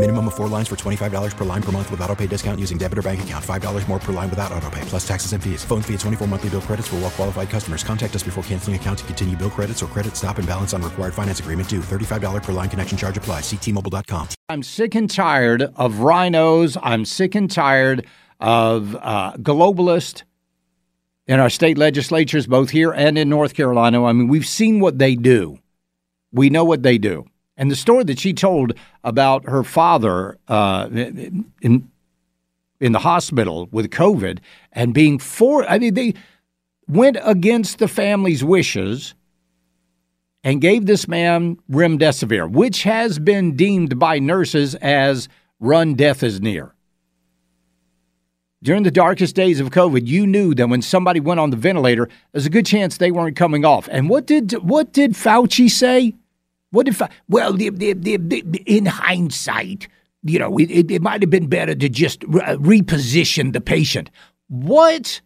Minimum of four lines for $25 per line per month with auto pay discount using debit or bank account. $5 more per line without auto pay, plus taxes and fees. Phone fee at 24 monthly bill credits for well qualified customers. Contact us before canceling account to continue bill credits or credit stop and balance on required finance agreement due. $35 per line connection charge applies. Ctmobile.com. I'm sick and tired of RINOs. I'm sick and tired of uh, globalists in our state legislatures, both here and in North Carolina. I mean, we've seen what they do. We know what they do. And the story that she told about her father uh, in in the hospital with COVID and being for I mean they went against the family's wishes and gave this man remdesivir, which has been deemed by nurses as run death is near. During the darkest days of COVID, you knew that when somebody went on the ventilator, there's a good chance they weren't coming off. And what did what did Fauci say? What if? Well, the, the, the, in hindsight, you know, it, it, it might have been better to just re- uh, reposition the patient. What?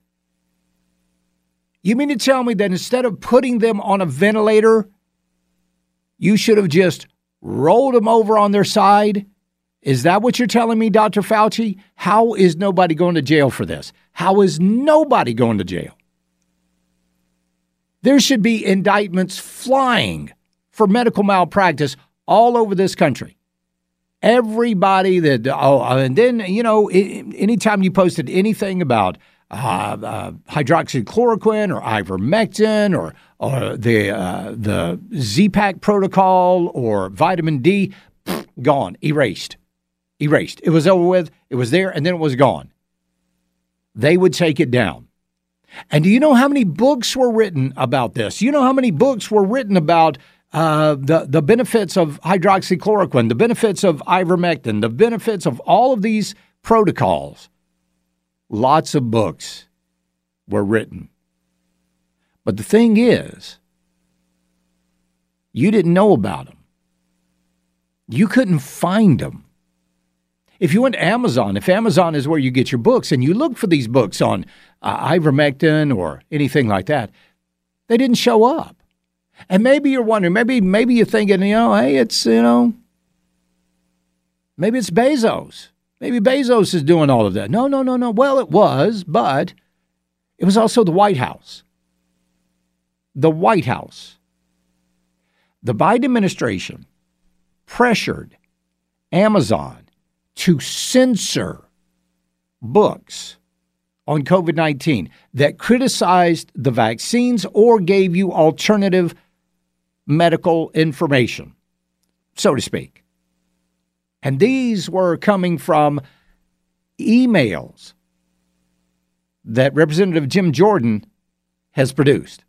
You mean to tell me that instead of putting them on a ventilator, you should have just rolled them over on their side? Is that what you're telling me, Dr. Fauci? How is nobody going to jail for this? How is nobody going to jail? There should be indictments flying for medical malpractice all over this country. Everybody that, oh, and then, you know, anytime you posted anything about uh, uh, hydroxychloroquine or ivermectin or, or the, uh, the Z-Pak protocol or vitamin D, gone, erased erased. It was over with, it was there, and then it was gone. They would take it down. And do you know how many books were written about this? You know how many books were written about uh, the, the benefits of hydroxychloroquine, the benefits of ivermectin, the benefits of all of these protocols? Lots of books were written. But the thing is, you didn't know about them. You couldn't find them. If you went to Amazon, if Amazon is where you get your books and you look for these books on uh, ivermectin or anything like that, they didn't show up. And maybe you're wondering, maybe maybe you're thinking, you know, hey, it's you know, maybe it's Bezos. Maybe Bezos is doing all of that. No, no, no, no. Well, it was, but it was also the White House. The White House. The Biden administration pressured Amazon to censor books on COVID 19 that criticized the vaccines or gave you alternative medical information, so to speak. And these were coming from emails that Representative Jim Jordan has produced.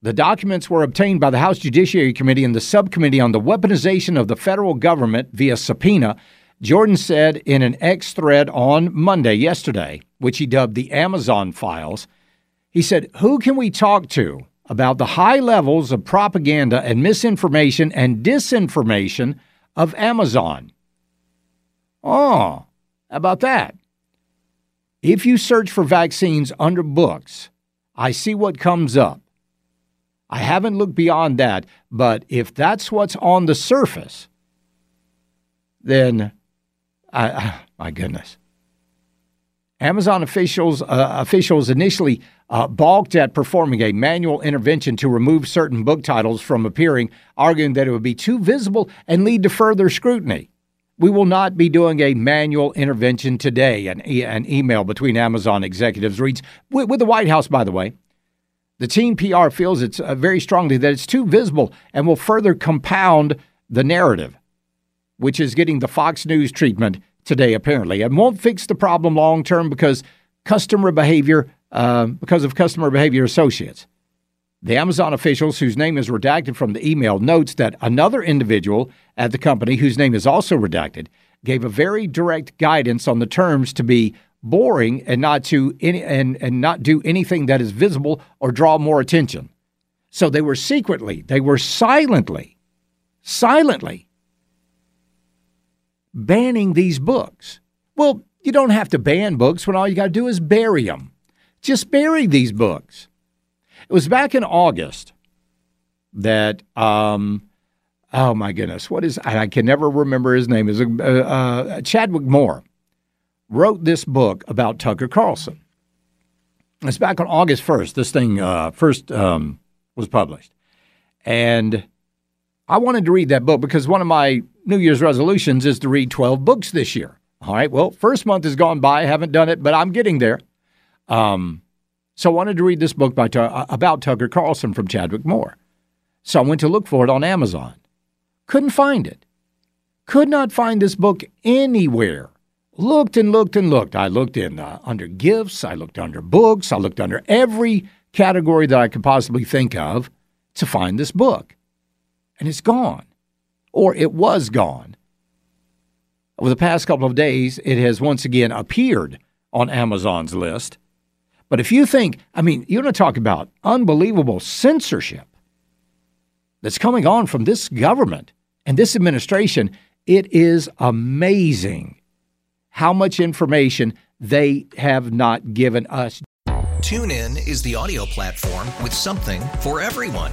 The documents were obtained by the House Judiciary Committee and the Subcommittee on the Weaponization of the Federal Government via subpoena Jordan said in an X thread on Monday, yesterday, which he dubbed the Amazon files, he said, Who can we talk to about the high levels of propaganda and misinformation and disinformation of Amazon? Oh, how about that? If you search for vaccines under books, I see what comes up. I haven't looked beyond that, but if that's what's on the surface, then uh, my goodness. Amazon officials uh, officials initially uh, balked at performing a manual intervention to remove certain book titles from appearing, arguing that it would be too visible and lead to further scrutiny. We will not be doing a manual intervention today. An, e- an email between Amazon executives reads with, with, the White House, by the way. The team PR feels it's uh, very strongly that it's too visible and will further compound the narrative. Which is getting the Fox News treatment today, apparently. It won't fix the problem long term because customer behavior, uh, because of customer behavior associates. The Amazon officials, whose name is redacted from the email, notes that another individual at the company, whose name is also redacted, gave a very direct guidance on the terms to be boring and not to any, and, and not do anything that is visible or draw more attention. So they were secretly, they were silently, silently banning these books. Well, you don't have to ban books when all you got to do is bury them. Just bury these books. It was back in August that, um, oh my goodness, what is, I can never remember his name, is uh, uh, Chadwick Moore wrote this book about Tucker Carlson. It's back on August 1st, this thing uh, first um, was published. And I wanted to read that book because one of my New Year's resolutions is to read 12 books this year. All right, well, first month has gone by, I haven't done it, but I'm getting there. Um, so I wanted to read this book by uh, about Tucker Carlson from Chadwick Moore. So I went to look for it on Amazon. Couldn't find it. Could not find this book anywhere. Looked and looked and looked. I looked in uh, under gifts. I looked under books. I looked under every category that I could possibly think of to find this book, and it's gone, or it was gone. Over the past couple of days, it has once again appeared on Amazon's list but if you think, I mean, you're going to talk about unbelievable censorship that's coming on from this government and this administration. It is amazing how much information they have not given us. TuneIn is the audio platform with something for everyone.